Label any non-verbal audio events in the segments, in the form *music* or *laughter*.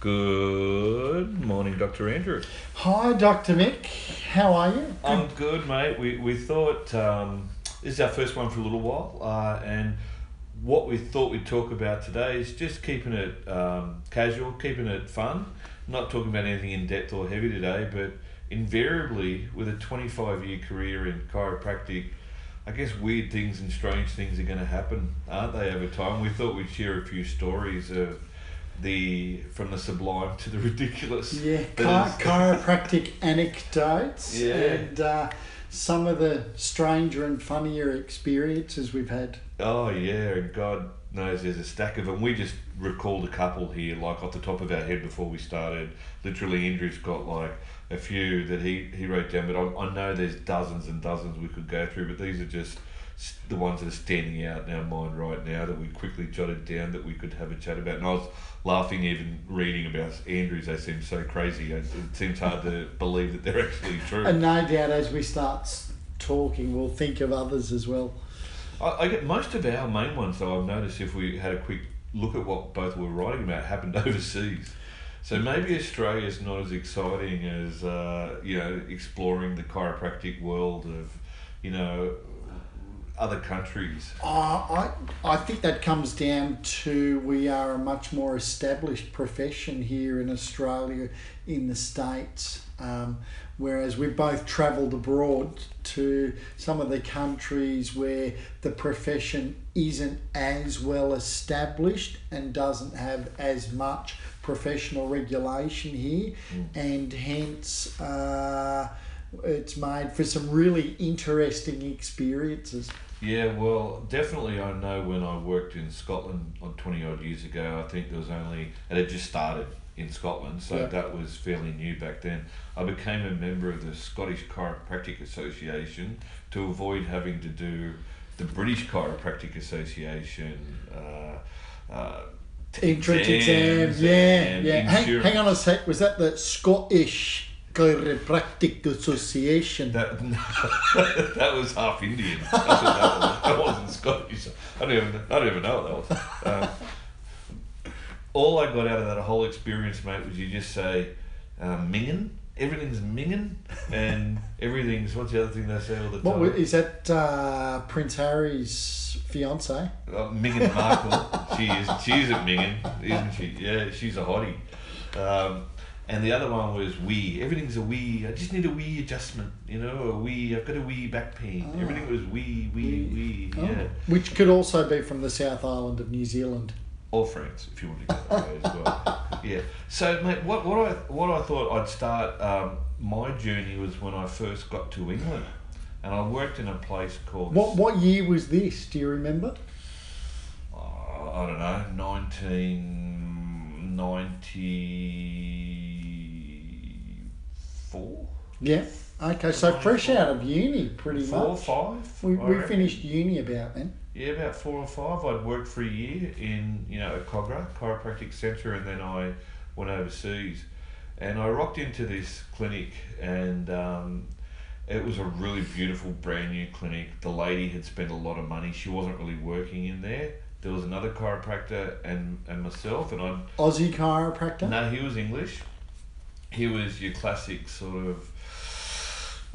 Good morning, Dr. Andrew. Hi, Dr. Mick. How are you? I'm good, mate. We, we thought um, this is our first one for a little while, uh, and what we thought we'd talk about today is just keeping it um, casual, keeping it fun, not talking about anything in depth or heavy today, but invariably with a 25 year career in chiropractic, I guess weird things and strange things are going to happen, aren't they, over time? We thought we'd share a few stories of the from the sublime to the ridiculous. Yeah, *laughs* chiropractic anecdotes Yeah. and uh, some of the stranger and funnier experiences we've had. Oh yeah, and God knows there's a stack of them. We just recalled a couple here, like off the top of our head before we started. Literally, Andrew's got like a few that he, he wrote down, but I, I know there's dozens and dozens we could go through, but these are just the ones that are standing out in our mind right now that we quickly jotted down that we could have a chat about. And I was laughing even reading about Andrew's. They seem so crazy. It, it seems hard to believe that they're actually true. And no doubt as we start talking, we'll think of others as well. I, I get most of our main ones though. I've noticed if we had a quick look at what both were writing about happened *laughs* overseas. So maybe Australia's not as exciting as uh, you know exploring the chiropractic world of you know other countries. Uh, I, I think that comes down to we are a much more established profession here in Australia, in the States, um, whereas we've both travelled abroad to some of the countries where the profession isn't as well established and doesn't have as much professional regulation here, and hence uh, it's made for some really interesting experiences. Yeah, well, definitely. I know when I worked in Scotland on twenty odd years ago, I think there was only it had just started in Scotland, so Yeah. that was fairly new back then. I became a member of the Scottish Chiropractic Association to avoid having to do the British Chiropractic Association. Uh, uh, Entrance exams, yeah, yeah. Hang, hang on a sec. Was that the Scottish Chiropractic Association? That, *laughs* that was half Indian. That was. That wasn't Scottish. I don't even. I don't even know what that was. Um, all I got out of that whole experience, mate, was you just say um, minging. Everything's minging, and everything's what's the other thing they say all the time? wa- is that? Uh, Prince Harry's fiance? Uh, Meghan Markle. she is. She's a Meghan, isn't she? Yeah, she's a hottie. Um, and the other one was wee. Everything's a wee. I just need a wee adjustment. You know, a wee. I've got a wee back pain. Oh. Everything was wee, wee, wee. Oh. Yeah. Which could also be from the South Island of New Zealand. Or France, if you want to go that way as well. *laughs* Yeah. So, mate, what, what I what I thought I'd start um, my journey was when I first got to England, and I worked in a place called What what year was this? Do you remember? uh, I don't know, nineteen ninety four, Yeah. Okay, so fresh out of uni, pretty four, much. five. We, we finished uni about then. Yeah, about four or five. I'd worked for a year in, you know, a Kogarah chiropractic centre, and then I went overseas. And I rocked into this clinic, and um, it was a really beautiful, brand new clinic. The lady had spent a lot of money. She wasn't really working in there. There was another chiropractor and, and myself, and I Aussie chiropractor. no, he was English. He was your classic sort of.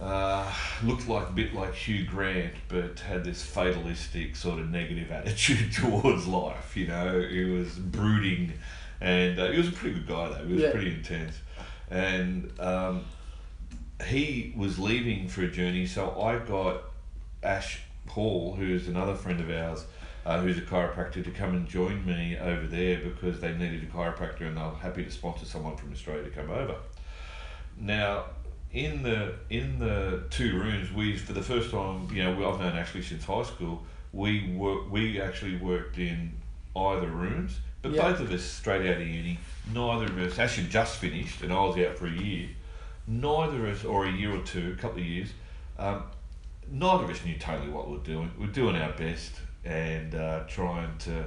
Uh, looked like a bit like Hugh Grant, but had this fatalistic sort of negative *laughs* attitude towards life. You know, he was brooding, and uh, he was a pretty good guy though. He was Yeah. pretty intense, and um, he was leaving for a journey. So I got Ash Paul, who's another friend of ours, uh, who's a chiropractor, to come and join me over there because they needed a chiropractor and they were happy to sponsor someone from Australia to come over. Now, in the in the two rooms, we for the first time, you know, I've known Ashley since high school. We were we actually worked in either rooms, but Yeah. both of us straight out of uni. Neither of us actually just finished, and I was out for a year. Neither of us, or a year or two, a couple of years. Um, neither of us knew totally what we we're doing. We're doing our best and uh, trying to,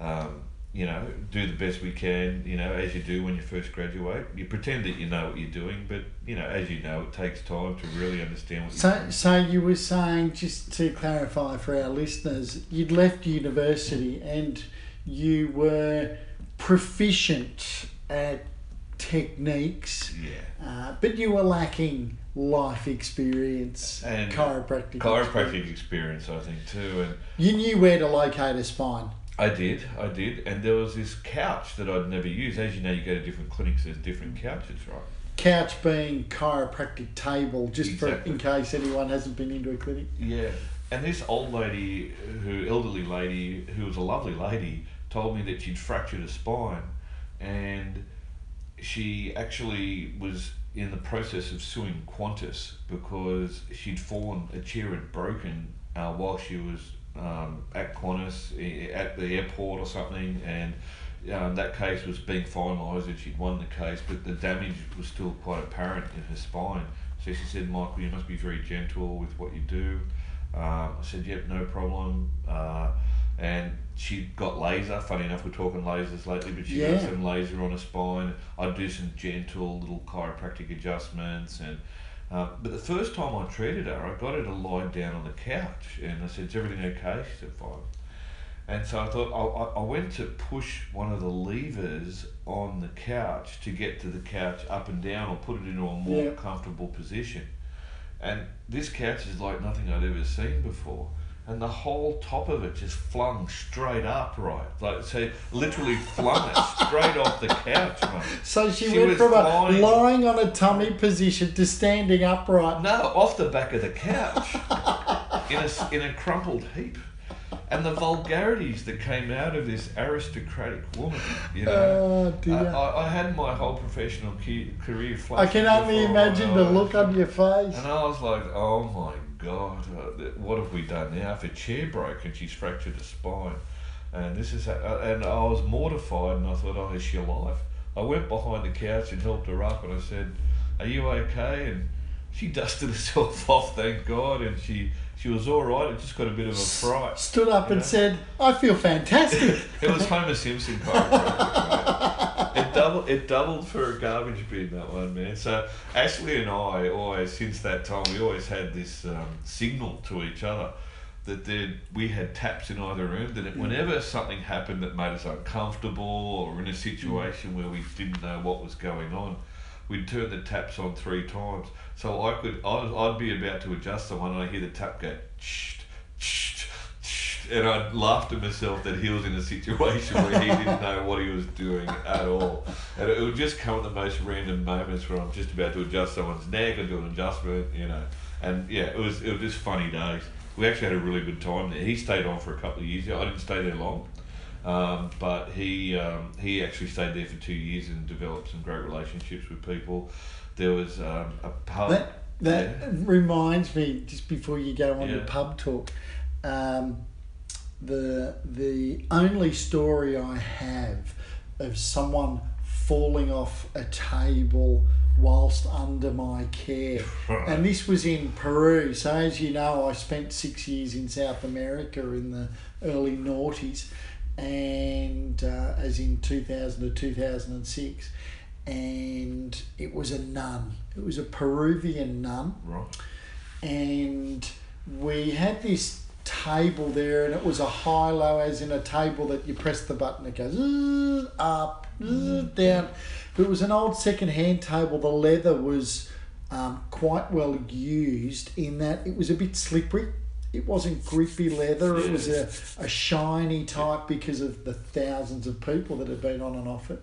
um, you know, do the best we can. You know, as you do when you first graduate, you pretend that you know what you're doing, but you know, as you know, it takes time to really understand what you're So, doing. so you were saying, just to clarify for our listeners, you'd left university and you were proficient at techniques, Yeah. uh, but you were lacking life experience, And chiropractic. Chiropractic experience, I think, too. And You knew where to locate a spine. I did, I did. And there was this couch that I'd never used. As you know, you go to different clinics, there's different couches, right? Couch being chiropractic table, just for in case anyone hasn't been into a clinic. Yeah. And this old lady, who elderly lady, who was a lovely lady, told me that she'd fractured a spine, and she actually was in the process of suing Qantas because she'd fallen, a chair had broken uh, while she was um, at Qantas at the airport or something, and um, that case was being finalised and she'd won the case, but the damage was still quite apparent in her spine. So she said, Michael, you must be very gentle with what you do. Um, I said, yep, no problem. Uh, and she got laser. Funny enough, we're talking lasers lately, but she Yeah. got some laser on her spine. I'd do some gentle little chiropractic adjustments. and uh, But the first time I treated her, I got her to lie down on the couch. And I said, is everything okay? She said, fine. And so I thought I, I- I went to push one of the levers on the couch to get to the couch up and down or put it into a more Yeah. comfortable position. And this couch is like nothing I'd ever seen before. And the whole top of it just flung straight upright. Like, so literally flung it straight off the couch, mate. So she, She went from a lying on a tummy position to standing upright. No, off the back of the couch in a, in a crumpled heap. And the vulgarities that came out of this aristocratic woman, you know. Oh I, dear. I, I had my whole professional career I can only imagine the look on your face. And I was like, oh my god, uh, what have we done now? If a chair broke and she's fractured a spine, and this is, uh, and I was mortified, and I thought, oh, is she alive? I went behind the couch and helped her up, and I said, are you okay? And she *laughs* dusted herself off, thank God, and she she was all right. It just got a bit of a fright. Stood up and Yeah. said, I feel fantastic. *laughs* It was Homer Simpson. *laughs* it doubled. It doubled for a garbage bin that one, man. So Ashley and I always, since that time, we always had this um, signal to each other that there, we had taps in either room. That it, whenever something happened that made us uncomfortable or in a situation where we didn't know what was going on, we'd turn the taps on three times. So I could, I'd, I'd be about to adjust someone, and I hear the tap go, "Shh, shh, shh," and I laughed laugh to myself that he was in a situation where he didn't know what he was doing at all, and it would just come at the most random moments where I'm just about to adjust someone's neck or do an adjustment, you know, and yeah, it was it was just funny days. We actually had a really good time there. He stayed on for a couple of years. I didn't stay there long. Um, but he um, he actually stayed there for two years and developed some great relationships with people. There was um, a pub. That that Yeah. reminds me, just before you go on Yeah. to pub talk, um, the the only story I have of someone falling off a table whilst under my care. *laughs* And this was in Peru. So as you know, I spent six years in South America in the early noughties, and uh, as in 2000 to 2006. And it was a nun. It was a Peruvian nun Right. and we had this table there, and it was a high low, as in a table that you press the button, it goes "Zzz," up, zzz, down. But it was an old second hand table. The leather was um, quite well used in that it was a bit slippery. It wasn't grippy leather. It was a, a shiny type because of the thousands of people that had been on and off it.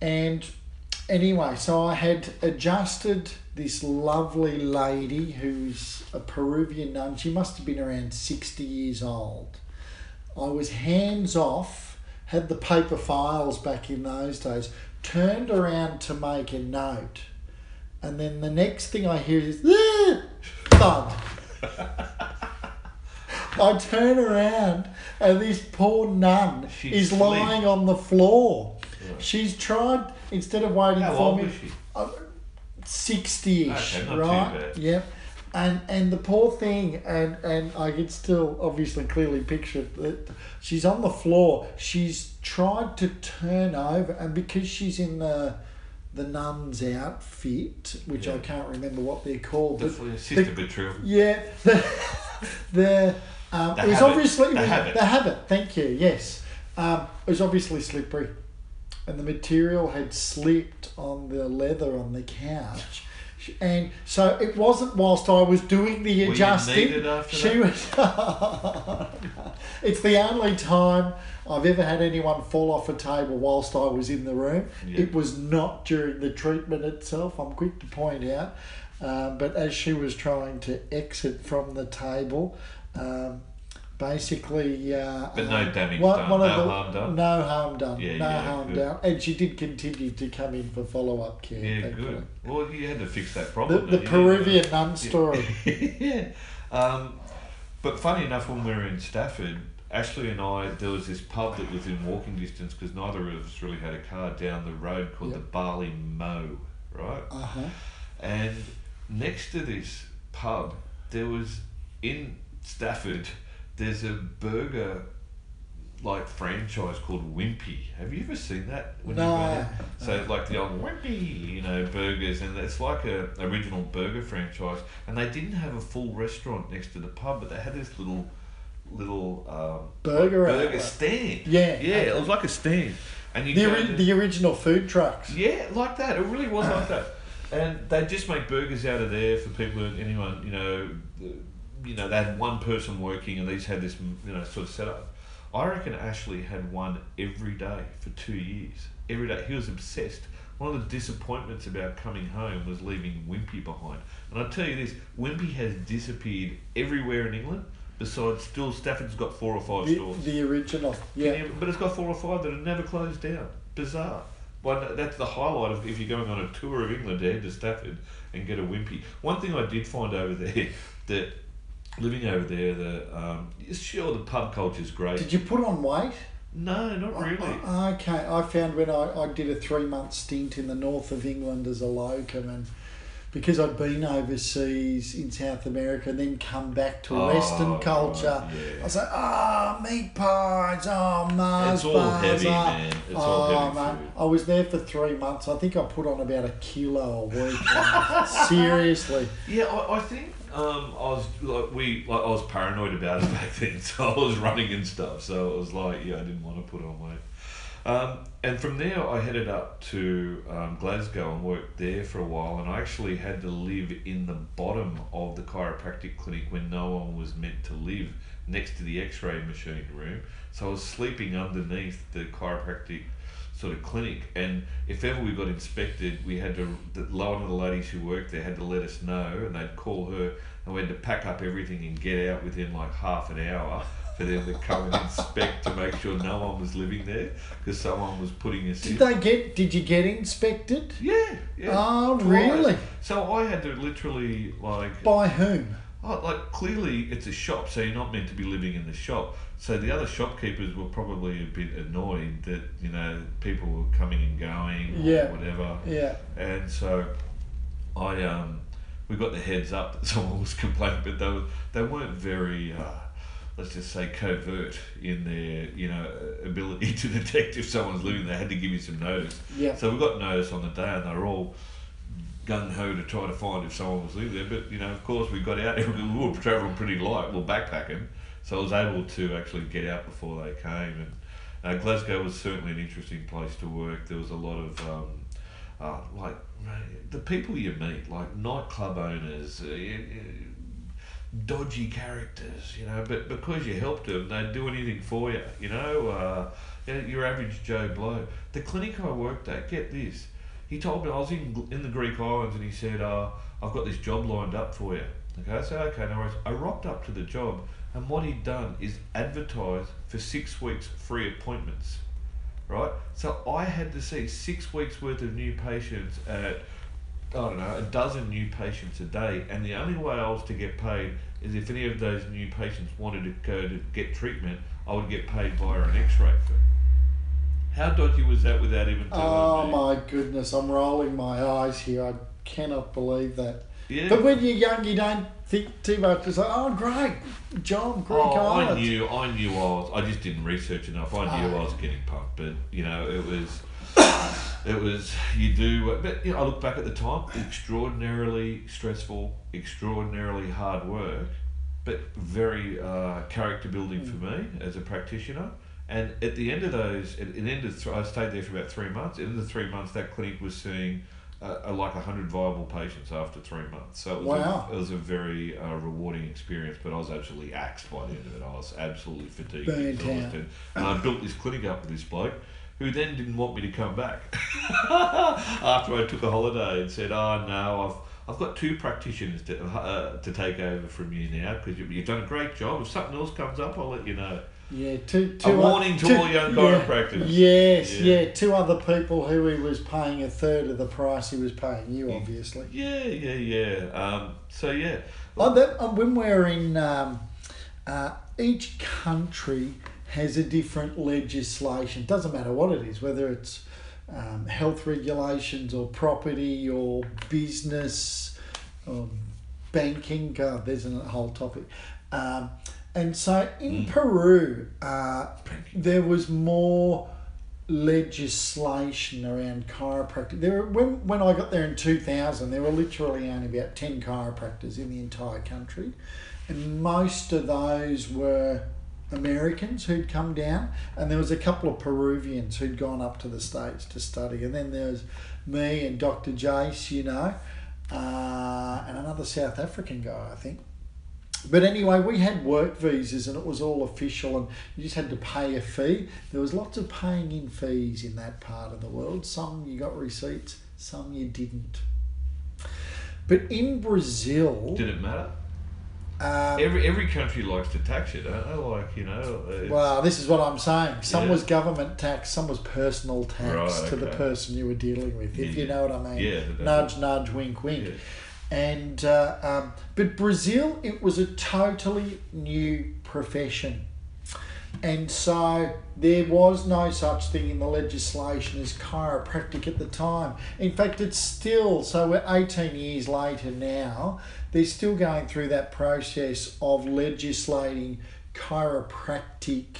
And anyway, so I had adjusted this lovely lady who's a Peruvian nun. She must have been around 60 years old. I was hands off, had the paper files back in those days, turned around to make a note. And then the next thing I hear is "Ah!" thud. *laughs* I turn around and this poor nun She's is asleep. lying on the floor. Right. She's tried instead of waiting How for me. Was? Sixty-ish, Okay, right? Yep. And and the poor thing, and and I can still obviously clearly picture that she's on the floor. She's tried to turn over, and because she's in the the nun's outfit, which I can't remember what they're called, but Definitely a sister betrayal. yeah, the, *laughs* the um, The it was habit. obviously The habit. the habit. Thank you. Yes, um, it was obviously slippery, and the material had slipped on the leather on the couch. And so it wasn't whilst I was doing the Were adjusting. she was. *laughs* it's the only time I've ever had anyone fall off a table whilst I was in the room. Yeah. It was not during the treatment itself. I'm quick to point out. Um, but as she was trying to exit from the table, um, basically. Uh, But no uh, damage one- done, one no the- harm done? No harm done. Yeah, no yeah, harm good. done. And she did continue to come in for follow up care. Yeah, good. Well, you had to fix that problem. the didn't? Peruvian nun story. *laughs* yeah. Um, but funny enough, when we were in Stafford, Ashley and I, there was this pub that was in walking distance because neither of us really had a car down the road called Yep. the Barley Mow, right? Uh huh. And next to this pub, there was in Stafford, there's a burger like franchise called Wimpy. Have you ever seen that? when No. So like the old Wimpy, you know, burgers, and it's like a original burger franchise. And they didn't have a full restaurant next to the pub, but they had this little little um, Burger burger stand. Yeah. yeah, it was like a stand. And you The, ori- the original food trucks. yeah, like that. It really was like that. And they just make burgers out of there for people, and anyone, you know, the- you know, they had one person working and they just had this, you know, sort of setup. I reckon Ashley had one every day for two years. Every day. He was obsessed. One of the disappointments about coming home was leaving Wimpy behind. And I tell you this, Wimpy has disappeared everywhere in England. Besides, still Stafford's got four or five The, stores. the original. Yeah. you- but it's got four or five that have never closed down. Bizarre. Well, that's the highlight of if you're going on a tour of England to head to Stafford and get a Wimpy. One thing I did find over there *laughs* that living over there, the um, sure the pub culture's great. Did you put on weight? no, not really. Uh, okay, I found when I, I did a three month stint in the north of England as a locum, and because I'd been overseas in South America and then come back to Oh, Western culture, yeah. I was like, ah, meat pies, oh, Mars It's all bars, heavy, oh." man. It's all oh, heavy man. I was there for three months. I think I put on about a kilo a week. *laughs* Seriously. Yeah, I, I think um, I was like we like I was paranoid about it *laughs* back then, so I was running and stuff. So it was like yeah, I didn't want to put on weight. Um, and from there, I headed up to um, Glasgow and worked there for a while. And I actually had to live in the bottom of the chiropractic clinic when no one was meant to live next to the X-ray machine room. So I was sleeping underneath the chiropractic sort of clinic. And if ever we got inspected, we had to, the, one of the ladies who worked there had to let us know, and they'd call her, and we had to pack up everything and get out within like half an hour *laughs* for them to come and inspect to make sure no one was living there because someone was putting us in. Did they get? Did you get inspected? Yeah, yeah. Oh, twice. really? So I had to literally like By whom? Oh, like clearly it's a shop, so you're not meant to be living in the shop. So the other shopkeepers were probably a bit annoyed that you know people were coming and going or Yeah. whatever. Yeah. And so I um we got the heads up that *laughs* someone was complaining, but they were, they weren't very uh, let's just say covert in their you know ability to detect if someone's living. They had to give you some notice. Yeah. So we got notice on the day, and they were all gung ho to try to find if someone was living there. But you know, of course, we got out. *laughs* We were traveling pretty light. We were backpacking, so I was able to actually get out before they came. And uh, Glasgow was certainly an interesting place to work. There was a lot of um, uh, like the people you meet, like nightclub owners. Uh, dodgy characters, you know, but because you helped them, they'd do anything for you, you know. Uh, your average Joe Blow. The clinic I worked at, get this, he told me I was in in the Greek islands, and he said, uh, "I've got this job lined up for you." Okay, I said, "Okay, no worries." I rocked up to the job, and what he'd done is advertise for six weeks free appointments, right? So I had to see six weeks worth of new patients at I don't know, a dozen new patients a day, and the only way I was to get paid is if any of those new patients wanted to go to get treatment, I would get paid via an X-ray fee. How dodgy was that without even telling Oh me? my goodness, I'm rolling my eyes here. I cannot believe that. Yeah. But when you're young, you don't think too much. It's like, oh, great job, Greek Oh, I knew, I knew I was. I just didn't research enough. I knew Ah. I was getting pumped, but you know, it was, it was. You do, but you know, I look back at the time. Extraordinarily stressful, extraordinarily hard work, but very uh, character building for me as a practitioner. And at the end of those, it, it ended. I stayed there for about three months. in the end of the three months, that clinic was seeing uh, like hundred viable patients after three months. So it was, Wow. a, it was a very uh, rewarding experience. But I was absolutely axed by the end of it. I was absolutely fatigued, Burnt exhausted, and I built this clinic up with this bloke. Who then didn't want me to come back *laughs* after I took a holiday and said, "Oh no, I've I've got two practitioners to uh, to take over from you now because you, you've done a great job. If something else comes up, I'll let you know." Yeah, two, two A warning to all young chiropractors. Yes, Yeah. yeah. two other people who he was paying a third of the price he was paying you, obviously. Yeah, yeah, yeah. Um, so yeah, Oh, that, uh, when we're in, um, uh, each country has a different legislation. Doesn't matter what it is, whether it's um, health regulations or property or business or banking. God, there's a whole topic. Um, and so in Mm. Peru, uh, there was more legislation around chiropractic. There, when when I got there in two thousand, there were literally only about ten chiropractors in the entire country, and most of those were Americans who'd come down, and there was a couple of Peruvians who'd gone up to the states to study, and then there was me and Dr. Jace, you know, uh, and another South African guy, I think. But anyway, we had work visas and it was all official, and you just had to pay a fee. There was lots of paying in fees in that part of the world. Some you got receipts, some you didn't. But in Brazil, did it matter? Um, Every every country likes to tax you, don't they? Like you know. Well, this is what I'm saying. Some Yeah. was government tax, some was personal tax Right, to the person you were dealing with, if you know what I mean. Yeah, Nudge, nudge, wink, wink. Yeah. And uh, um, but Brazil, it was a totally new profession, and so there was no such thing in the legislation as chiropractic at the time. In fact, it's still so. We're eighteen years later now. They're still going through that process of legislating chiropractic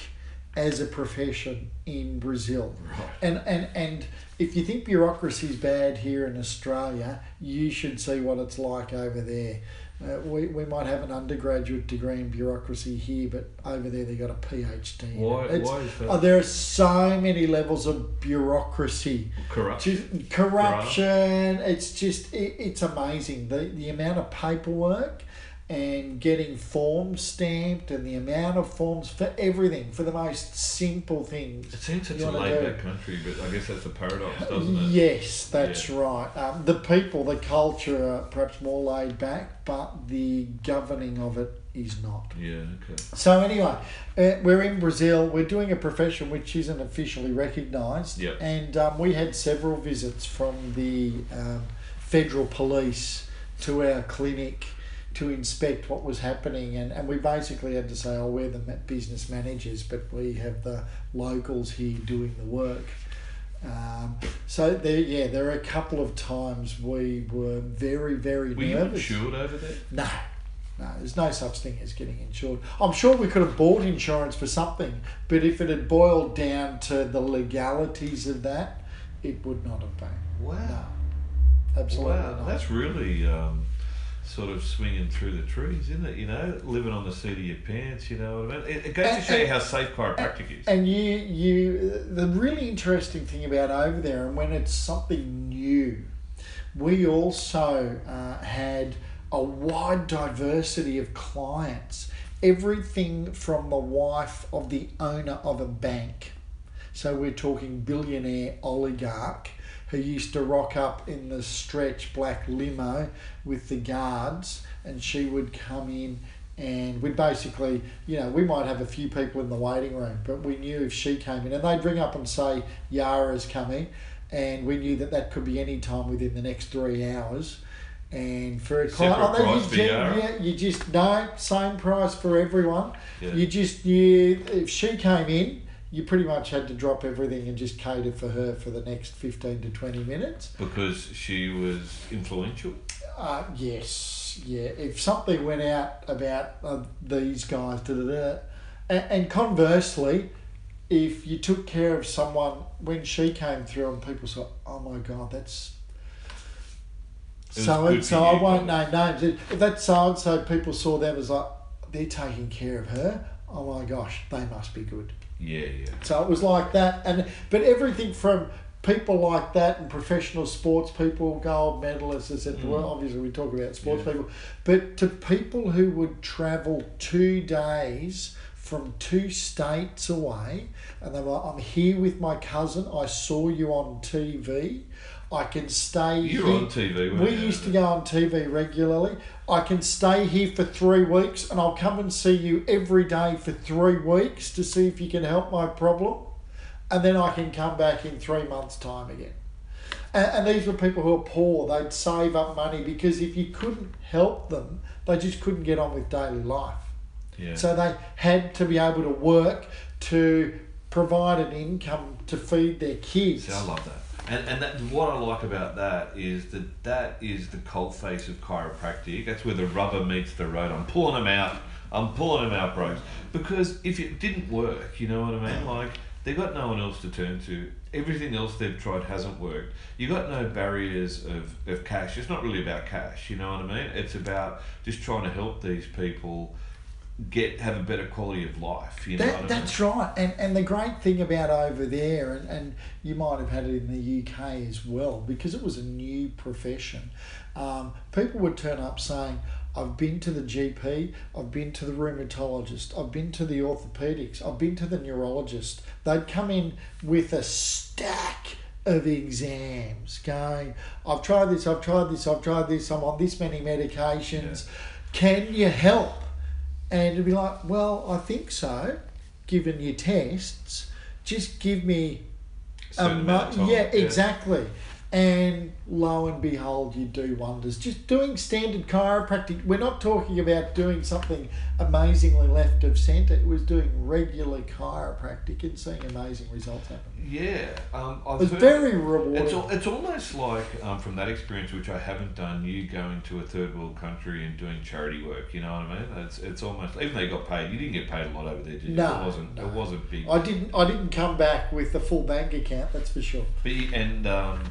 as a profession in Brazil. Right. And and and if you think bureaucracy is bad here in Australia, you should see what it's like over there. Uh, we, we might have an undergraduate degree in bureaucracy here, but over there they got a PhD. Why? Why is that? Oh, there are so many levels of bureaucracy, Corruption. corruption. It's just it, it's amazing the the amount of paperwork and getting forms stamped and the amount of forms for everything for the most simple things. It seems such a laid back country, but I guess that's the paradox, doesn't it? Yes, that's right. Um, the people, the culture are perhaps more laid back, but the governing of it is not. Yeah. Okay. So anyway, uh, we're in Brazil. We're doing a profession which isn't officially recognised, Yep. and um, we had several visits from the um, federal police to our clinic to inspect what was happening, and, and we basically had to say, "Oh, we're the business managers, but we have the locals here doing the work." Um, so there, yeah, there are a couple of times we were very, very Were you nervous. insured over there? No, no, there's no such thing as getting insured. I'm sure we could have bought insurance for something, but if it had boiled down to the legalities of that, it would not have been. Wow. No, absolutely Wow, not. that's really um, sort of swinging through the trees, isn't it? You know, living on the seat of your pants. You know what I mean? It, it goes to And- show you how safe chiropractic is. And you, you, the really interesting thing about over there, and when it's something new, we also uh, had a wide diversity of clients. Everything from the wife of the owner of a bank. So we're talking billionaire oligarch who used to rock up in the stretch black limo with the guards, and she would come in and we'd basically, you know, we might have a few people in the waiting room, but we knew if she came in, and they'd ring up and say Yara's coming, and we knew that that could be any time within the next three hours. And for a client, oh, you, Yara? yeah, you just no same price for everyone. Yeah. You just knew if she came in, you pretty much had to drop everything and just cater for her for the next fifteen to twenty minutes. because she was influential. Uh, yes, yeah. If something went out about uh, these guys, da da da, and, and conversely, if you took care of someone when she came through and people saw, oh my god, that's so and so. I won't name names. If that so and so people saw them as like they're taking care of her. Oh my gosh, they must be good. Yeah, yeah. So it was like that, and but everything from people like that and professional sports people, gold medalists, etc. Well, obviously we talk about sports Mm. Yeah. people, but to people who would travel two days from two states away, and they were, I'm here with my cousin. I saw you on TV. I can stay You were on TV, We you? used to go on TV regularly. I can stay here for three weeks and I'll come and see you every day for three weeks to see if you can help my problem. And then I can come back in three months' time again. And, and these were people who are poor. They'd save up money because if you couldn't help them, they just couldn't get on with daily life. Yeah. So they had to be able to work to provide an income to feed their kids. See, I love that. And, and that, what I like about that is that that is the cold face of chiropractic. That's where the rubber meets the road. I'm pulling them out. I'm pulling them out, bros. Because if it didn't work, you know what I mean? Like, they've got no one else to turn to. Everything else they've tried hasn't worked. You've got no barriers of, of cash. It's not really about cash, you know what I mean? It's about just trying to help these people get have a better quality of life. You know That, what I mean? that's right. And and the great thing about over there, and, and you might have had it in the UK as well, because it was a new profession, um, people would turn up saying, I've been to the GP, I've been to the rheumatologist, I've been to the orthopedics, I've been to the neurologist. They'd come in with a stack of exams going, I've tried this, I've tried this, I've tried this, I'm on this many medications. Can you help? And it'd be like, well, I think so, given your tests. Just give me a amount mo- yeah, yeah. exactly. And lo and behold, you do wonders. Just doing standard chiropractic. We're not talking about doing something amazingly left of centre. It was doing regular chiropractic and seeing amazing results happen. Yeah, um, I've It was heard- very rewarding. It's, al- it's almost like um, from that experience, which I haven't done, you going to a third world country and doing charity work. You know what I mean? It's it's almost even though you got paid, you didn't get paid a lot over there, did you? No, it wasn't. no. It wasn't big. I didn't. I didn't come back with the full bank account. That's for sure. But and um,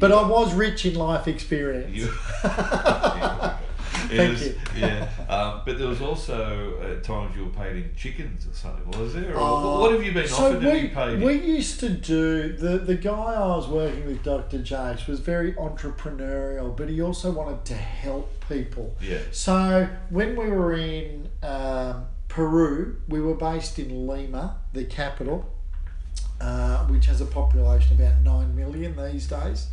But I was rich in life experience. You, *laughs* Thank was- you. Yeah, um, but there was also at times you were paid in chickens or something. Was there? Or Uh, what have you been so offered to we, be paid? We in? used to do the the guy I was working with, Dr. Jace, was very entrepreneurial, but he also wanted to help people. Yeah. So when we were in um, Peru, we were based in Lima, the capital, uh, which has a population of about nine million these days.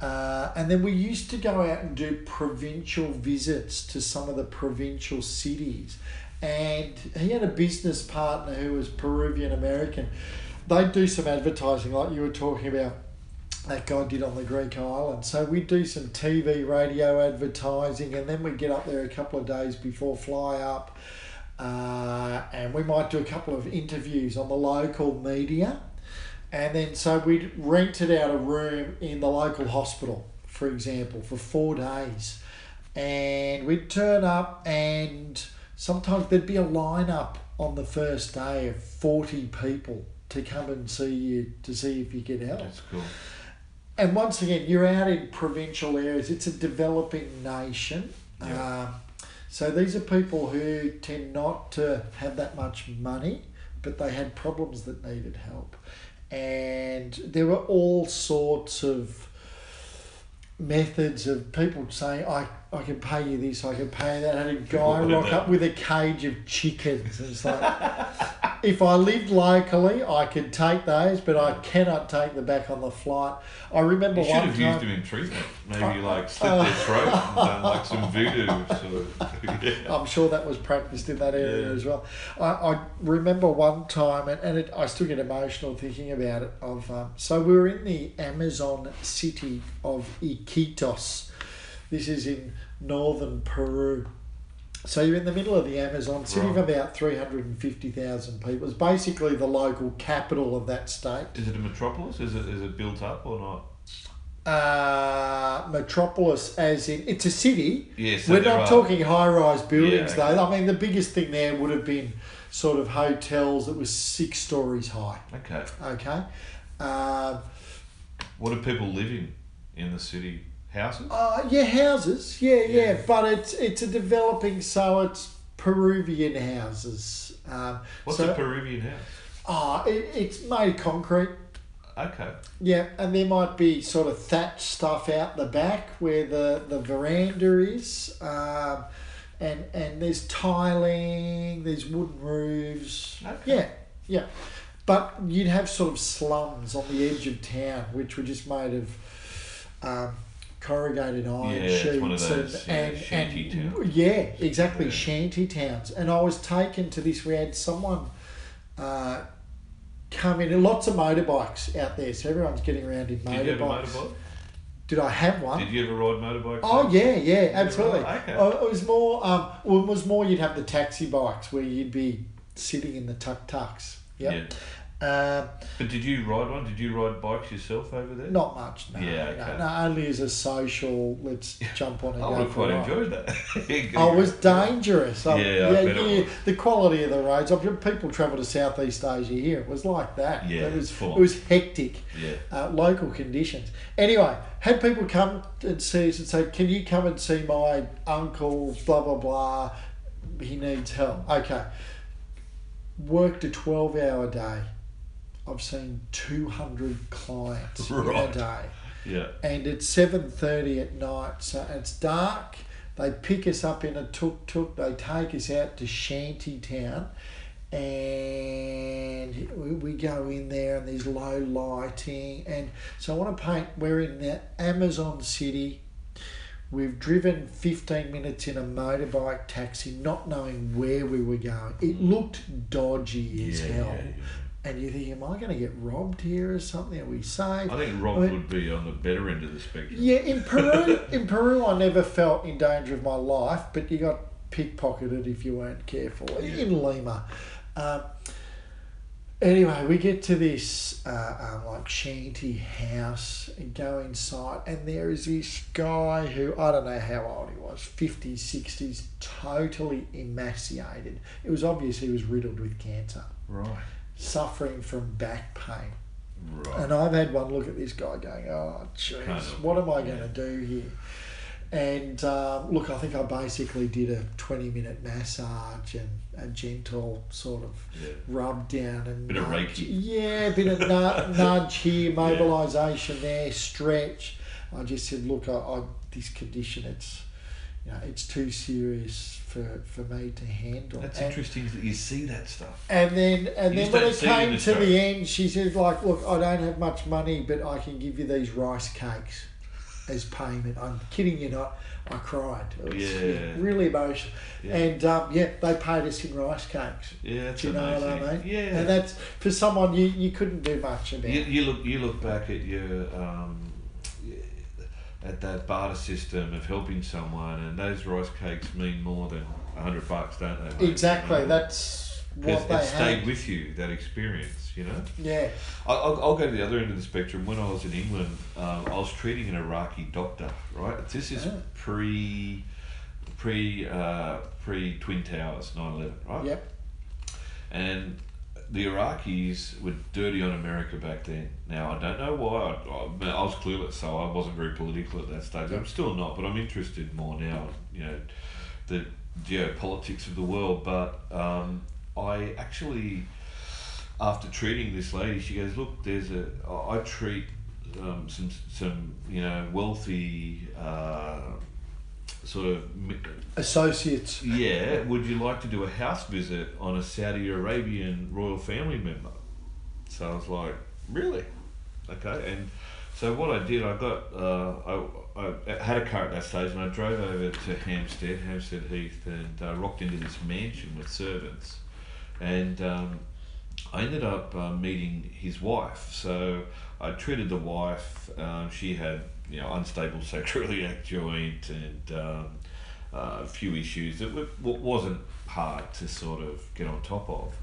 Uh, and then we used to go out and do provincial visits to some of the provincial cities. And he had a business partner who was Peruvian American. They'd do some advertising, like you were talking about that guy did on the Greek island. So we'd do some TV, radio advertising, and then we'd get up there a couple of days before fly up. Uh, and we might do a couple of interviews on the local media. And then so we'd rented out a room in the local hospital, for example, for four days. And we'd turn up, and sometimes there'd be a lineup on the first day of 40 people to come and see you to see if you get help. That's cool. And once again, you're out in provincial areas. It's a developing nation. Yeah. Um, so these are people who tend not to have that much money, but they had problems that needed help. And there were all sorts of methods of people saying, I, I can pay you this, I can pay you that. I had a guy rock up with a cage of chickens. It's like, *laughs* if I lived locally, I could take those, but I cannot take them back on the flight. I remember You should have time. used them in treatment. Maybe Uh, like slit their throat and done like *laughs* some voodoo. So, *laughs* yeah. I'm sure that was practiced in that area Yeah. as well. I, I remember one time, and, and it, I still get emotional thinking about it. Of um, so we were in the Amazon city of Iquitos. This is in northern Peru. So you're in the middle of the Amazon, city of Right. about three hundred and fifty thousand people. It's basically the local capital of that state. Is it a metropolis? Is it is it built up or not? Uh, metropolis, as in it's a city. Yeah, so We're not are- talking high rise buildings Yeah, though. I mean, the biggest thing there would have been sort of hotels that was six stories high. Okay. Okay. Um, What do people live in in the city? Houses? uh, yeah, houses. Yeah, yeah, Yeah. But it's it's a developing, so it's Peruvian houses. Um, What's so, a Peruvian house? Oh, it, it's made of concrete. Okay. Yeah, and there might be sort of thatch stuff out the back where the, the veranda is. Um, and, and there's tiling, there's wooden roofs. Okay. Yeah, yeah. But you'd have sort of slums on the edge of town, which were just made of um, corrugated iron Yeah, it's sheets one of those, yeah, and, shanty and towns. yeah, exactly Yeah. shanty towns. And I was taken to this. We had someone uh, come in, lots of motorbikes out there, so everyone's getting around in Did you have a motorbikes. motorbike? Did I have one? Did you ever ride motorbikes? Oh yeah, yeah, absolutely. right, okay. Uh, it was more. Um, well, it was more. You'd have the taxi bikes where you'd be sitting in the tuk tuks. Yep. Yeah. Um, But did you ride one? Did you ride bikes yourself over there? not much. No, Yeah, okay. no, only as a social. Let's *laughs* jump on and I would have quite enjoyed that. *laughs* Oh, it was dangerous. Yeah, I it yeah, was. The quality of the roads. I mean, people travel to Southeast Asia here. It was like that. Yeah, it was. full. It was hectic. Yeah. uh, local conditions. Anyway, had people come and see us and say, "Can you come and see my uncle?" Blah blah blah. He needs help. Okay. Worked a twelve-hour day. I've seen two hundred clients in a day, Yeah. and it's seven thirty at night. So it's dark. They pick us up in a tuk tuk. They take us out to Shanty Town, and we, we go in there and there's low lighting and so I want to paint we're in the Amazon city we've driven 15 minutes in a motorbike taxi not knowing where we were going it looked dodgy as Yeah, hell yeah, yeah. And you think am I going to get robbed here or something are we safe I think Rob I mean- would be on the better end of the spectrum. yeah, in Peru, in Peru, I never felt in danger of my life, but you got pickpocketed if you weren't careful. In Lima, um, anyway, we get to this uh, um, like shanty house and go inside, and there is this guy who I don't know how old he was, fifties, sixties, totally emaciated. It was obvious he was riddled with cancer, Right. Suffering from back pain. Right. And I've had one look at this guy going, oh, jeez, Kind of, what am I yeah. going to do here? And um, look, I think I basically did a 20 minute massage and a gentle sort of Yeah. rub down and Bit of. Reiki. Yeah, a bit of nu- *laughs* nudge here, mobilisation there, stretch. I just said, look, I, I this condition, it's you know, it's too serious for, for me to handle. That's And- interesting that you see that stuff. and then and You then when it came to Australia. the end, she said, like, look, I don't have much money, but I can give you these rice cakes as payment. I'm kidding you not. I cried. It was Yeah. really emotional. Yeah. And um, yeah, they paid us in rice cakes. Yeah, that's Do you know amazing. what I mean? Yeah. And that's for someone you, you couldn't do much about. You, you look you look back at your um, at that barter system of helping someone, and those rice cakes mean more than a hundred bucks, don't they? mate? exactly. You know? That's what they it stayed had. with you that experience. You know. Yeah. I- I'll, I'll go to the other end of the spectrum. When I was in England, um, I was treating an Iraqi doctor. Right, this is Oh. pre, pre, uh, pre Twin Towers, 9-11, right? Yep. And the Iraqis were dirty on America back then. Now I don't know why. I, I, was clueless, so I wasn't very political at that stage. I'm still not, but I'm interested more now. You know, the geopolitics of the world. But um, I actually, after treating this lady, she goes, "Look, there's a. I treat um, some some you know wealthy." Uh, Sort of Associates. yeah, would you like to do a house visit on a Saudi Arabian royal family member? So I was like, really? Okay. And so what I did, I got, uh, I, I had a car at that stage and I drove over to Hampstead, Hampstead Heath, and uh, rocked into this mansion with servants. And um, I ended up uh, meeting his wife. So I treated the wife. Um, she had, you know, unstable *laughs* sacroiliac joint and um, uh, a few issues that wa- wasn't hard to sort of get on top of.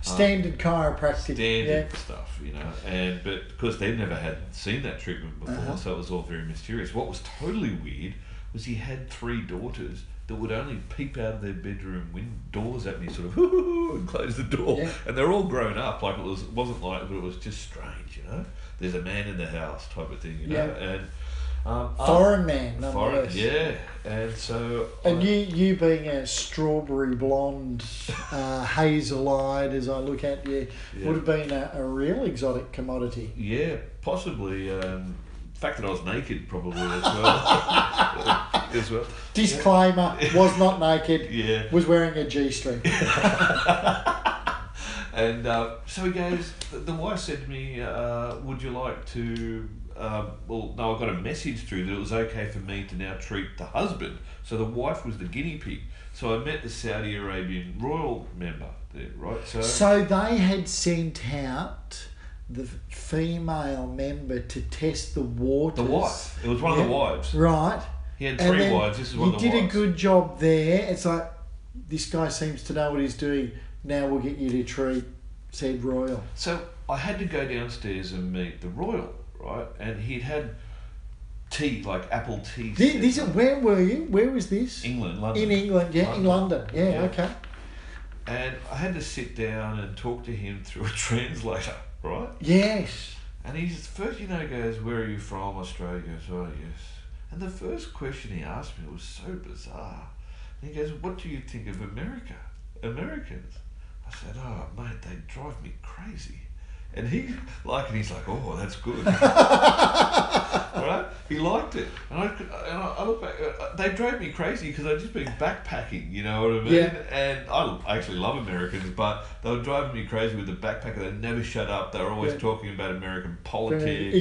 Standard chiropractic. Standard stuff, you know, and but because they never had seen that treatment before, Uh-huh. so it was all very mysterious. What was totally weird was he had three daughters that would only peep out of their bedroom win- doors at me, sort of *laughs* and close the door, Yeah. and they're all grown up. Like it was, it wasn't like, but it was just strange, you know. There's a man in the house type of thing, you know, Yeah. and Um, uh, Foreign man, foreign, yeah. And so. And I- you, you being a strawberry blonde, *laughs* uh, hazel-eyed, as I look at you, Yeah. would have been a, a real exotic commodity. Yeah, possibly. Um, fact that I was naked, probably as well. *laughs* as well. Disclaimer: was not naked, *laughs* Yeah. was wearing a g-string. *laughs* And uh, so he goes, the, the wife said to me, uh, Would you like to? Um, well, no, I got a message through that it was okay for me to now treat the husband. So the wife was the guinea pig. So I met the Saudi Arabian royal member there, right? So, So they had sent out the female member to test the waters. the wife, it was one of the wives. Right. He had three wives. This is one of the He did wives. a good job there. It's like this guy seems to know what he's doing. Now we'll get you to treat said royal. So I had to go downstairs and meet the royal, right? And he'd had tea, like apple tea. This, this, up. where were you? Where was this? England, London. In England, yeah, in London. Yeah, Yeah. okay. And I had to sit down and talk to him through a *laughs* translator, right? Yes. And he's first, you know, goes, "Where are you from?" Australia. Goes, "Oh yes." And the first question he asked me was so bizarre. And he goes, "What do you think of America? Americans?" I said, "Oh, mate, they drive me crazy." And he like, and he's like, "Oh, that's good." *laughs* right? He liked it, and I, and I, I look back. uh, They drove me crazy because I'd just been backpacking. You know what I mean? Yeah. And I actually love Americans, but they were driving me crazy with the backpacker. They never shut up. They were always Yeah. talking about American politics. Very you know.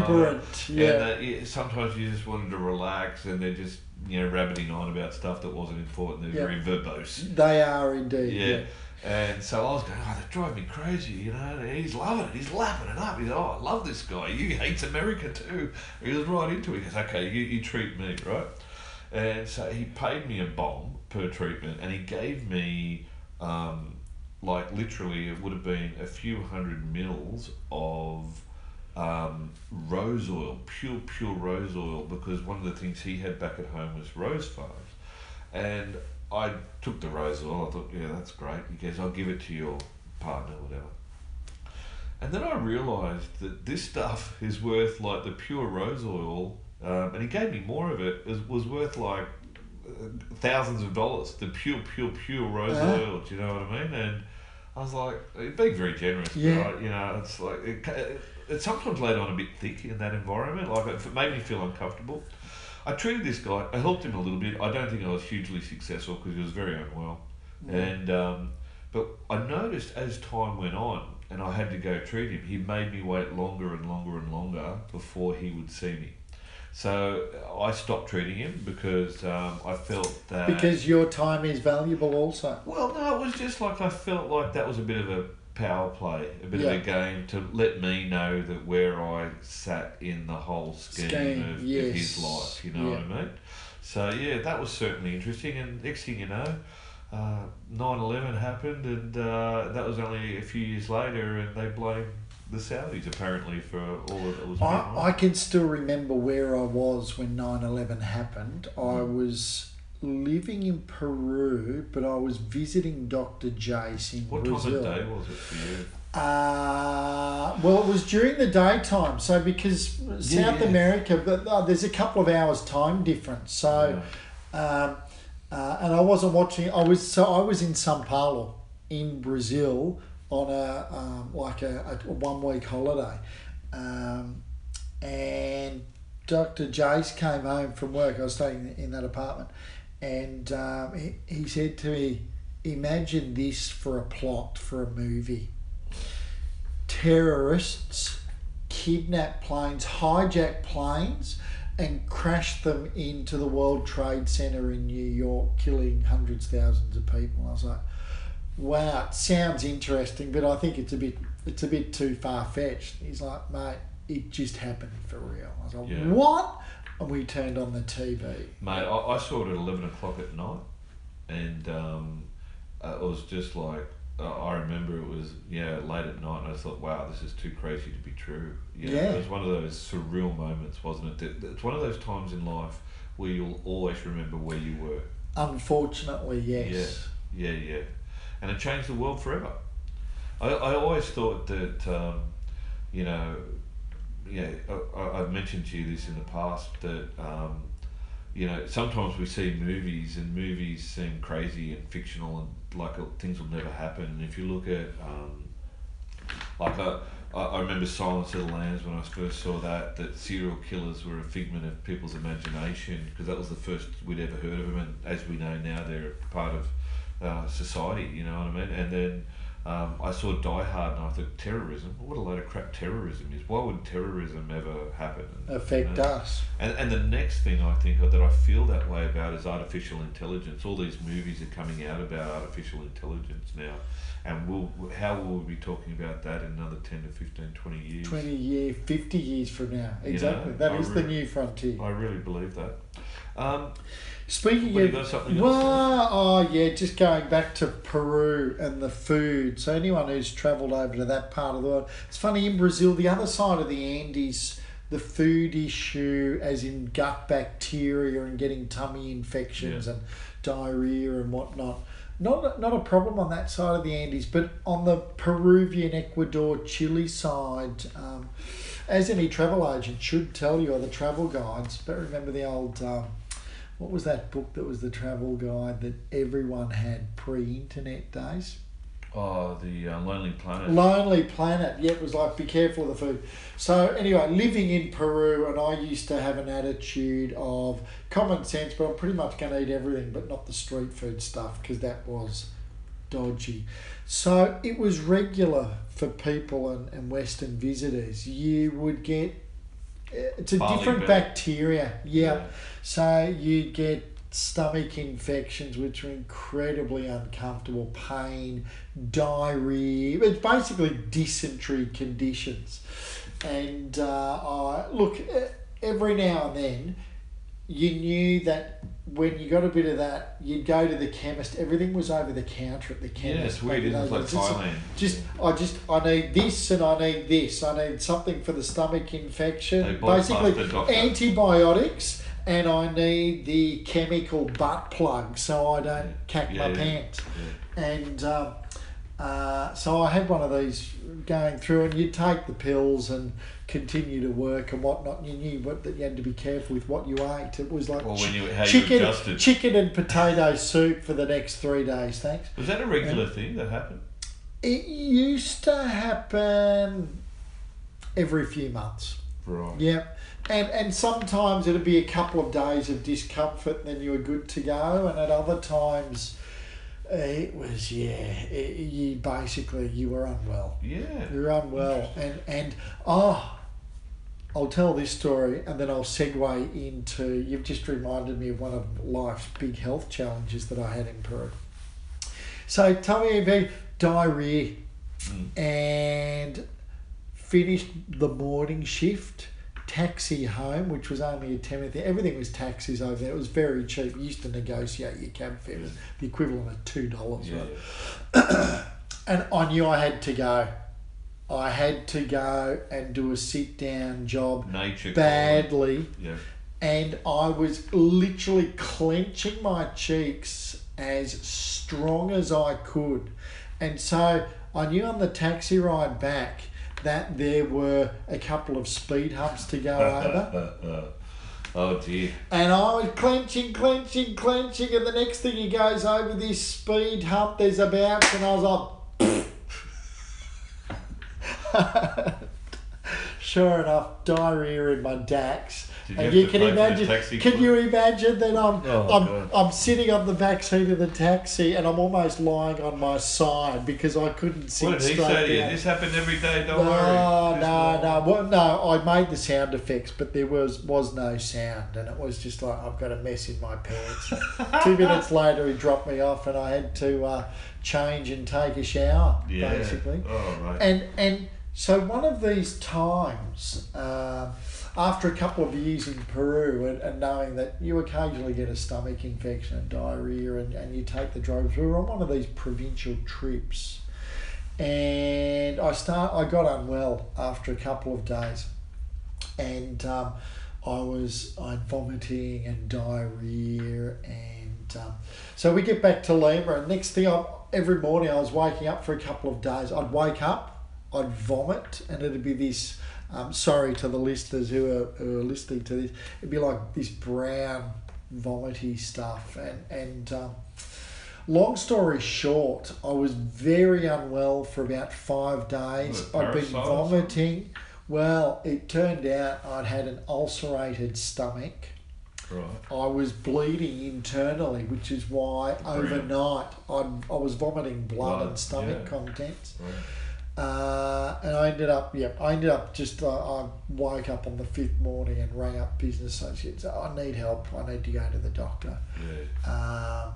exuberant. Yeah. uh, yeah, sometimes you just wanted to relax, and they're just you know rabbiting on about stuff that wasn't important. They're Yeah. very verbose. They are indeed. Yeah. And so I was going, oh, they drive me crazy, you know. And he's loving it. He's laughing it up. He's like, oh, I love this guy. He hates America too. He was right into it. He goes, okay, you, you treat me, right? And so he paid me a bomb per treatment, and he gave me, um, like, literally, it would have been a few hundred mils of um, rose oil, pure, pure rose oil, because one of the things he had back at home was rose farms. And I took the rose oil. I thought, yeah, that's great. He goes, I'll give it to your partner, whatever. And then I realised that this stuff is worth like the pure rose oil, um, and he gave me more of it. Was was worth like uh, thousands of dollars. The pure, pure, pure rose Uh-huh. oil. Do you know what I mean? And I was like, being very generous. Yeah. But, you know, it's like it, it, it's sometimes laid on a bit thick in that environment. Like it made me feel uncomfortable. I treated this guy. I helped him a little bit. I don't think I was hugely successful because he was very unwell. And um, but I noticed as time went on, and I had to go treat him. He made me wait longer and longer and longer before he would see me. So I stopped treating him because um, I felt that Because your time is valuable also. well, no, it was just like I felt like that was a bit of a power play, a bit Yeah. of a game to let me know that where I sat in the whole scheme, Scheme, of, of his life. You know what I mean? So yeah, that was certainly interesting. And next thing you know, uh, 9-11 happened, and uh, that was only a few years later, and they blamed the Saudis apparently for all of that was going I, on. I can still remember where I was when 9 11 happened. I Mm. was living in Peru, but I was visiting Dr. Jace in what Brazil. time of day was it for you? Uh, well, it was during the daytime. So because South yeah. America, but uh, there's a couple of hours time difference. So, um, uh, and I wasn't watching. I was so I was in São Paulo in Brazil on a um, like a, a one week holiday, um, and Dr. Jace came home from work. I was staying in that apartment, and um, he, he said to me, "Imagine this for a plot for a movie." terrorists kidnap planes, hijack planes, and crash them into the World Trade Center in New York, killing hundreds, thousands of people. I was like, wow, it sounds interesting, but I think it's a bit it's a bit too far fetched. He's like, mate, it just happened for real. I was like, Yeah. what? And we turned on the TV. Mate, I, I saw it at 11 o'clock at night, and um, uh, it was just like, uh, I remember it was, yeah, late at night, and I thought, wow, this is too crazy to be true. You know, Yeah. It was one of those surreal moments, wasn't it? It's one of those times in life where you'll always remember where you were. Unfortunately, yes. Yeah, yeah, yeah. And it changed the world forever. I, I always thought that, um, you know, yeah, I, I've mentioned to you this in the past that um, you know sometimes we see movies and movies seem crazy and fictional and like uh, things will never happen. And if you look at um, like I, I I remember Silence of the Lambs when I first saw that that serial killers were a figment of people's imagination because that was the first we'd ever heard of them, and as we know now they're part of uh, society. You know what I mean? And then. Um, I saw Die Hard and I thought terrorism. What a load of crap terrorism is. Why would terrorism ever happen? And, Affect you know, us. and, and the next thing I think that I feel that way about is artificial intelligence. All these movies are coming out about artificial intelligence now. And we'll, how will we be talking about that in another 10 to 15, 20 years? 20 year, 50 years from now. You Exactly. know, that I is the new frontier. I really believe that. Um, Speaking of, something well, oh yeah, just going back to Peru and the food. So anyone who's travelled over to that part of the world, it's funny in Brazil, the other side of the Andes, the food issue, as in gut bacteria and getting tummy infections Yeah. and diarrhea and whatnot. Not not a problem on that side of the Andes, but on the Peruvian, Ecuador, Chile side. Um, as any travel agent should tell you, or the travel guides, but remember the old um, what was that book that was the travel guide that everyone had pre-internet days? oh, the uh, Lonely Planet. Lonely Planet. Yeah, it was like be careful of the food. So anyway, living in Peru, and I used to have an attitude of common sense, but I'm pretty much going to eat everything, but not the street food stuff because that was dodgy. So it was regular for people and, and Western visitors. You would get it's a Barley different bacteria. yeah. So you get stomach infections, which are incredibly uncomfortable, pain, diarrhea. It's basically dysentery conditions. And uh, I look every now and then, you knew that when you got a bit of that, you'd go to the chemist. Everything was over the counter at the chemist. Yeah, it's weird, isn't it? Like. Thailand. Just, I just, I need this and I need this. I need something for the stomach infection. Basically, antibiotics, and I need the chemical butt plug so I don't cack Yeah, my yeah, pants. yeah. And um, uh, so I had one of these going through, and you'd take the pills and continue to work and whatnot. And you knew what, that you had to be careful with what you ate. It was like when chi- you- chicken, chicken and potato soup for the next three days. Thanks. Was that a regular thing that happened? It used to happen every few months. Right. Yeah, and and sometimes it'd be a couple of days of discomfort, and then you were good to go. And at other times, it was yeah, it, you basically you were unwell. Yeah. You were unwell, and and oh, I'll tell this story, and then I'll segue into. You've just reminded me of one of life's big health challenges that I had in Peru. So tell me about diarrhea, Mm. and finished the morning shift. Taxi home, which was only a ten minute. Everything was taxis over there. It was very cheap. You used to negotiate your cab fare. Was the equivalent of two dollars. Yeah. Right? *coughs* and I knew I had to go. I had to go and do a sit down job Nature. badly. Yeah. and I was literally clenching my cheeks as strong as I could. And so I knew on the taxi ride back that there were a couple of speed humps to go over. *laughs* oh dear. And I was clenching, clenching, clenching, and the next thing he goes over this speed hump, there's a bounce, and I was like, *laughs* sure enough, diarrhea in my dax. You and you can pay for the imagine. Can you imagine that I'm Oh, I'm God. I'm sitting on the back seat of the taxi and I'm almost lying on my side because I couldn't sit What did he straight say to you? This happened every day. Don't No, worry. Just no, no. Well, no, I made the sound effects, but there was was no sound, and it was just like I've got a mess in my pants. *laughs* Two minutes later, he dropped me off, and I had to uh, change and take a shower, Yeah. basically. Oh right. And and so one of these times, um, after a couple of years in Peru, and, and knowing that you occasionally get a stomach infection and diarrhea, and, and you take the drugs, we were on one of these provincial trips, and I start I got unwell after a couple of days, and um, I was I vomiting and diarrhea, and um, so we get back to Lima, and next thing I every morning I was waking up for a couple of days. I'd wake up, I'd vomit, and it'd be this Um, sorry to the listeners who are, who are listening to this. It'd be like this brown, vomity stuff. And, and um, long story short, I was very unwell for about five days. I'd been vomiting. Well, it turned out I'd had an ulcerated stomach. Right. I was bleeding internally, which is why Brilliant. overnight I'd, I was vomiting blood, Blood, and stomach yeah. contents. Right. Uh, and I ended up, yeah, I ended up just, uh, I woke up on the fifth morning and rang up business associates. I need help. I need to go to the doctor. Yeah. Um,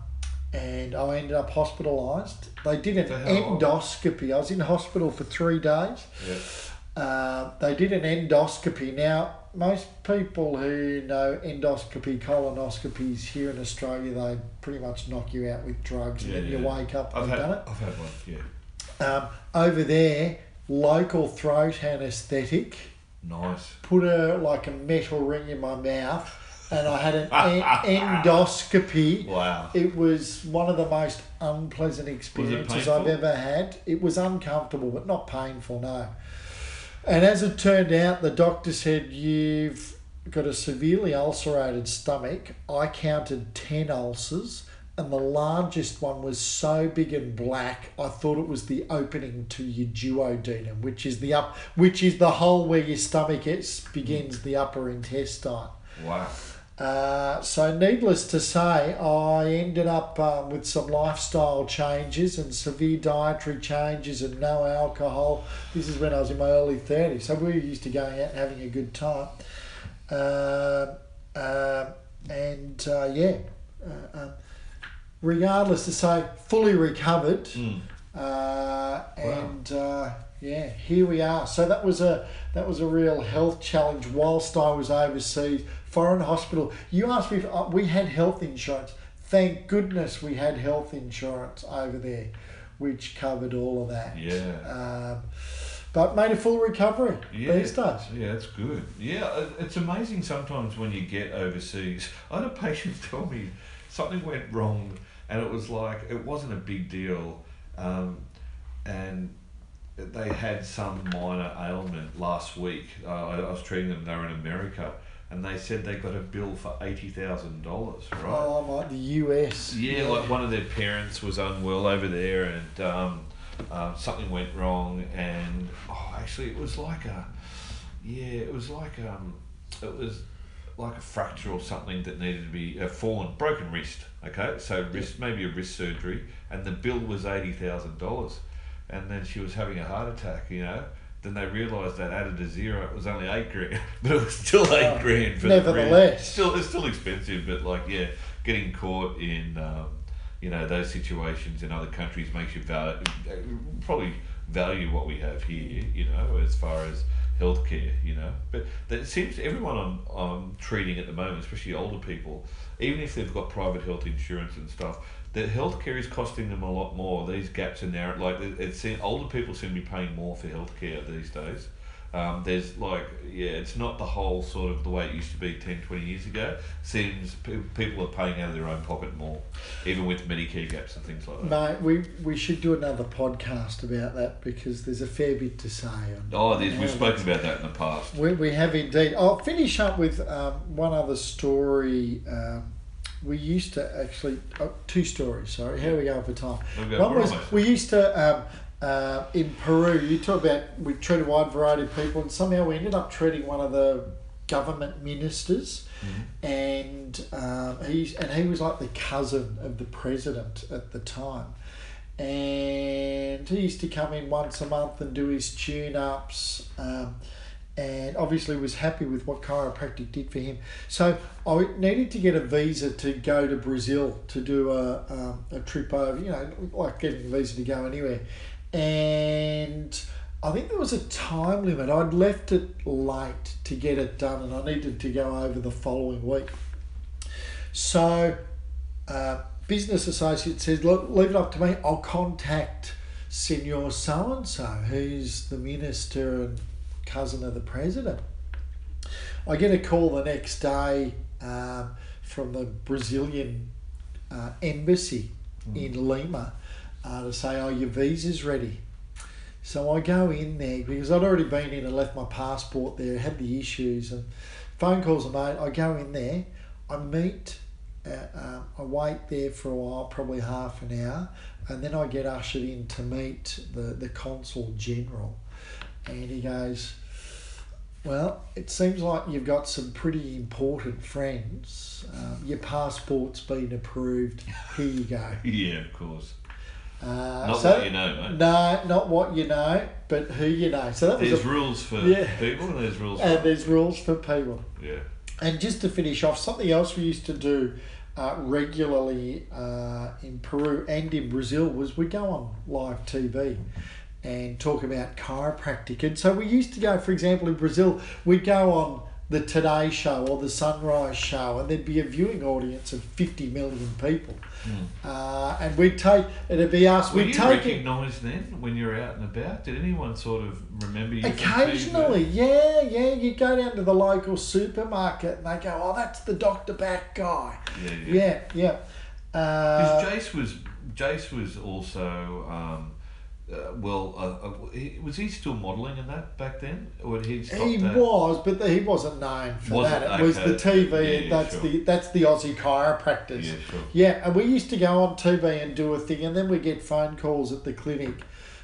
and I ended up hospitalised. They did an endoscopy. I was in hospital for three days. Yeah. Uh, they did an endoscopy. Now, most people who know endoscopy, colonoscopies here in Australia, they pretty much knock you out with drugs and Yeah, then you wake up I've and had, done I've had one. Yeah. Um, over there, local throat anaesthetic, Nice. put a like a metal ring in my mouth, and I had an en- endoscopy. Wow. It was one of the most unpleasant experiences I've ever had. It was uncomfortable, but not painful, no. And as it turned out, the doctor said, You've got a severely ulcerated stomach. I counted 10 ulcers, and the largest one was so big and black, I thought it was the opening to your duodenum, which is the up, which is the hole where your stomach is, begins the upper intestine. Wow. Uh, so, needless to say, I ended up um, with some lifestyle changes and severe dietary changes and no alcohol. This is when I was in my early 30s. So, we were used to going out and having a good time. Um um, and uh, yeah, uh, um, regardless to say, fully recovered. Mm. Uh, and uh, yeah, here we are. So that was a that was a real health challenge whilst I was overseas, foreign hospital. You asked me if uh, we had health insurance. Thank goodness we had health insurance over there, which covered all of that. Yeah. Um, but made a full recovery Yeah, these days. yeah, that's good. Yeah, it's amazing sometimes when you get overseas. I had a patient *laughs* tell me something went wrong, and it was like it wasn't a big deal, um, and they had some minor ailment last week. Uh, I, I was treating them; they were in America, and they said they got a bill for eighty thousand dollars. Right? Oh, like the US. Yeah, like one of their parents was unwell over there, and um, uh, something went wrong, and oh, actually, it was like a, yeah, it was like um, it was like a fracture or something that needed to be a fallen, broken wrist. Okay, so wrist, maybe a wrist surgery, and the bill was eighty thousand dollars, and then she was having a heart attack. You know. Then they realised that added a zero, it was only eight grand, *laughs* but it was still eight grand for the nevertheless. Still, it's still expensive, but like, yeah, getting caught in, um, you know, those situations in other countries makes you value, probably value what we have here, you know, as far as healthcare, you know. But it seems everyone I'm, I'm treating at the moment, especially older people, even if they've got private health insurance and stuff, that healthcare is costing them a lot more. These gaps are narrow. Like it's older people seem to be paying more for healthcare these days. Um, there's like, yeah, it's not the whole sort of the way it used to be 10, 20 years ago. Seems pe- people are paying out of their own pocket more, even with Medicare gaps and things like that. Mate, we, we should do another podcast about that because there's a fair bit to say. On, Oh, there's, we've spoken about that in the past. We, we have indeed. I'll finish up with um, one other story. Um, we used to actually, oh, two stories, sorry. How are we going for time? One was, we used to, um, uh, in Peru, you talk about, we treat a wide variety of people, and somehow we ended up treating one of the government ministers, Mm-hmm. and um, he's and he was like the cousin of the president at the time, and he used to come in once a month and do his tune ups. Um, and obviously was happy with what chiropractic did for him. So I needed to get a visa to go to Brazil to do a, um, a trip over, you know, like getting a visa to go anywhere. And I think there was a time limit. I'd left it late to get it done and I needed to go over the following week. So uh, business associate says, look, leave it up to me. I'll contact Senor so and so, who's the minister and cousin of the president. I get a call the next day um, from the Brazilian uh, embassy in Lima uh, to say, "Oh, your visa's ready." So I go in there because I'd already been in and left my passport there, had the issues, and phone calls are made. I go in there, I meet, uh, um, I wait there for a while, probably half an hour, and then I get ushered in to meet the, the consul general. And he goes, Well, it seems like you've got some pretty important friends. Um, your passport's been approved. Here you go. *laughs* Yeah, of course. Uh, Not so- what you know, mate. No, not what you know, but who you know. So that was There's a, rules for Yeah. people and there's rules for and there's rules for people. yeah. And just to finish off, something else we used to do uh, regularly uh, in Peru and in Brazil was we go on live TV and talk about chiropractic. And so we used to go, for example, in Brazil, we'd go on the Today Show or the Sunrise Show, and there'd be a viewing audience of 50 million people. Uh, and we'd take, it'd be us, Were we'd you take recognised then when you're out and about? Did anyone sort of remember you? Occasionally, yeah, yeah. You go down to the local supermarket and they go, "Oh, that's the Doctor Back guy." Yeah, yeah. Yeah, yeah. Uh, Because Jace was Jace was also um, uh, well. Uh, uh, was he still modelling in that back then, or had he he that? was, but the, he wasn't known for Wasn't- that. It was the. TV. Yeah, that's sure. the that's the Aussie chiropractors. Yeah, sure. Yeah, and we used to go on TV and do a thing, and then we get phone calls at the clinic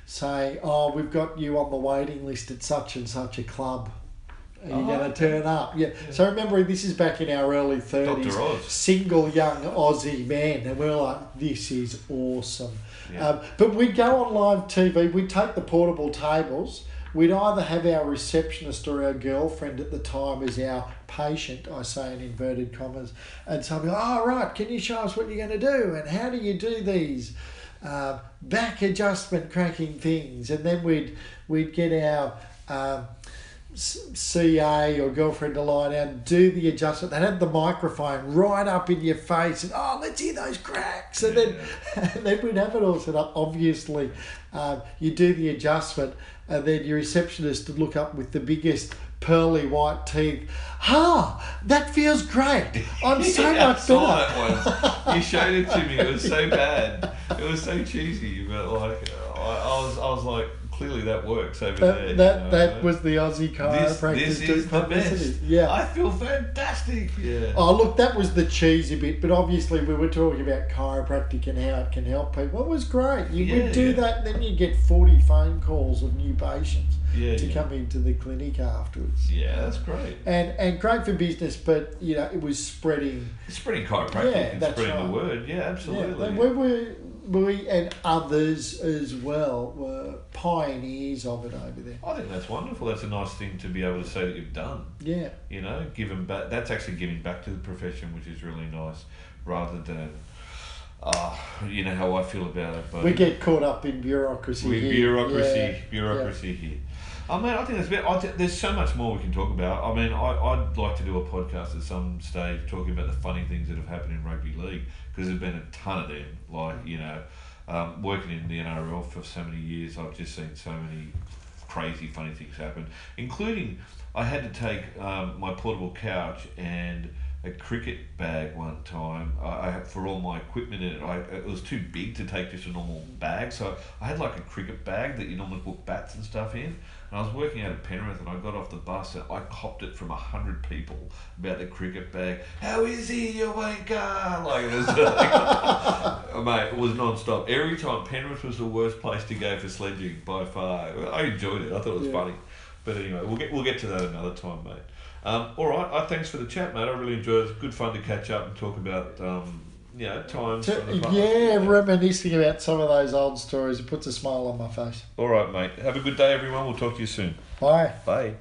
saying, "Oh, we've got you on the waiting list at such and such a club. Are you Oh, going to turn up?" Yeah. So remember, this is back in our early thirties. Dr. Oz. Single young Aussie man, and we're like, "This is awesome." Yeah. Um, but we'd go on live TV. We'd take the portable tables. We'd either have our receptionist or our girlfriend at the time as our patient, I say in inverted commas, and so I'd be like, oh, right, can you show us what you're going to do? And how do you do these um, back adjustment cracking things? And then we'd, we'd get our um, CA or girlfriend to lie down do the adjustment. They had the microphone right up in your face and, oh, let's hear those cracks. And then, *laughs* and then we'd have it all set up. Obviously, um, you do the adjustment and then your receptionist would look up with the biggest pearly white teeth. Ah, that feels great. I'm *laughs* so Yeah, much better. that once. You showed it to me. It was so *laughs* bad. It was so cheesy, but like I, I was, I was like, clearly that works over there. That, that, you know? that was the Aussie this, chiropractors this doing is the best. Yeah. I feel fantastic. Yeah. Oh, look, that was the cheesy bit, but obviously we were talking about chiropractic and how it can help people. It was great. You Yeah, would do yeah. that, and then you get 40 phone calls of new patients Yeah, to yeah. come into the clinic afterwards. Yeah, that's great. And, and great for business, but, you know, it was spreading. It's spreading chiropractic Yeah, and that's spreading right. the word. Yeah, Yeah, absolutely. and we were, we and others as well were pioneers of it over there. I think that's wonderful. That's a nice thing to be able to say that you've done. Yeah. You know, giving back. That's actually giving back to the profession, which is really nice, rather than, uh, you know how I feel about it. But We get caught up in bureaucracy. We- here. bureaucracy, Yeah, bureaucracy here. I mean, I think that's about, think there's so much more we can talk about. I mean, I, I'd like to do a podcast at some stage talking about the funny things that have happened in rugby league because there's been a ton of them. Like, you know, um, working in the NRL for so many years, I've just seen so many crazy, funny things happen, including I had to take um, my portable couch and a cricket bag one time. I, I for all my equipment in it. I, it was too big to take just a normal bag, so I had like a cricket bag that you normally put bats and stuff in. And I was working out of Penrith, and I got off the bus, and I copped it from a hundred people about the cricket bag. How is he, you wanker? Like it was, *laughs* like, *laughs* mate, it was non-stop. Every time Penrith was the worst place to go for sledging by far. I enjoyed it. I thought it was Yeah. funny. But anyway, we'll get we'll get to that another time, mate. Um, all right, uh, thanks for the chat, mate. I really enjoyed it. It's good fun to catch up and talk about, um, you know, times. To- from the past. yeah, reminiscing about some of those old stories. It puts a smile on my face. All right, mate. Have a good day, everyone. We'll talk to you soon. Bye. Bye.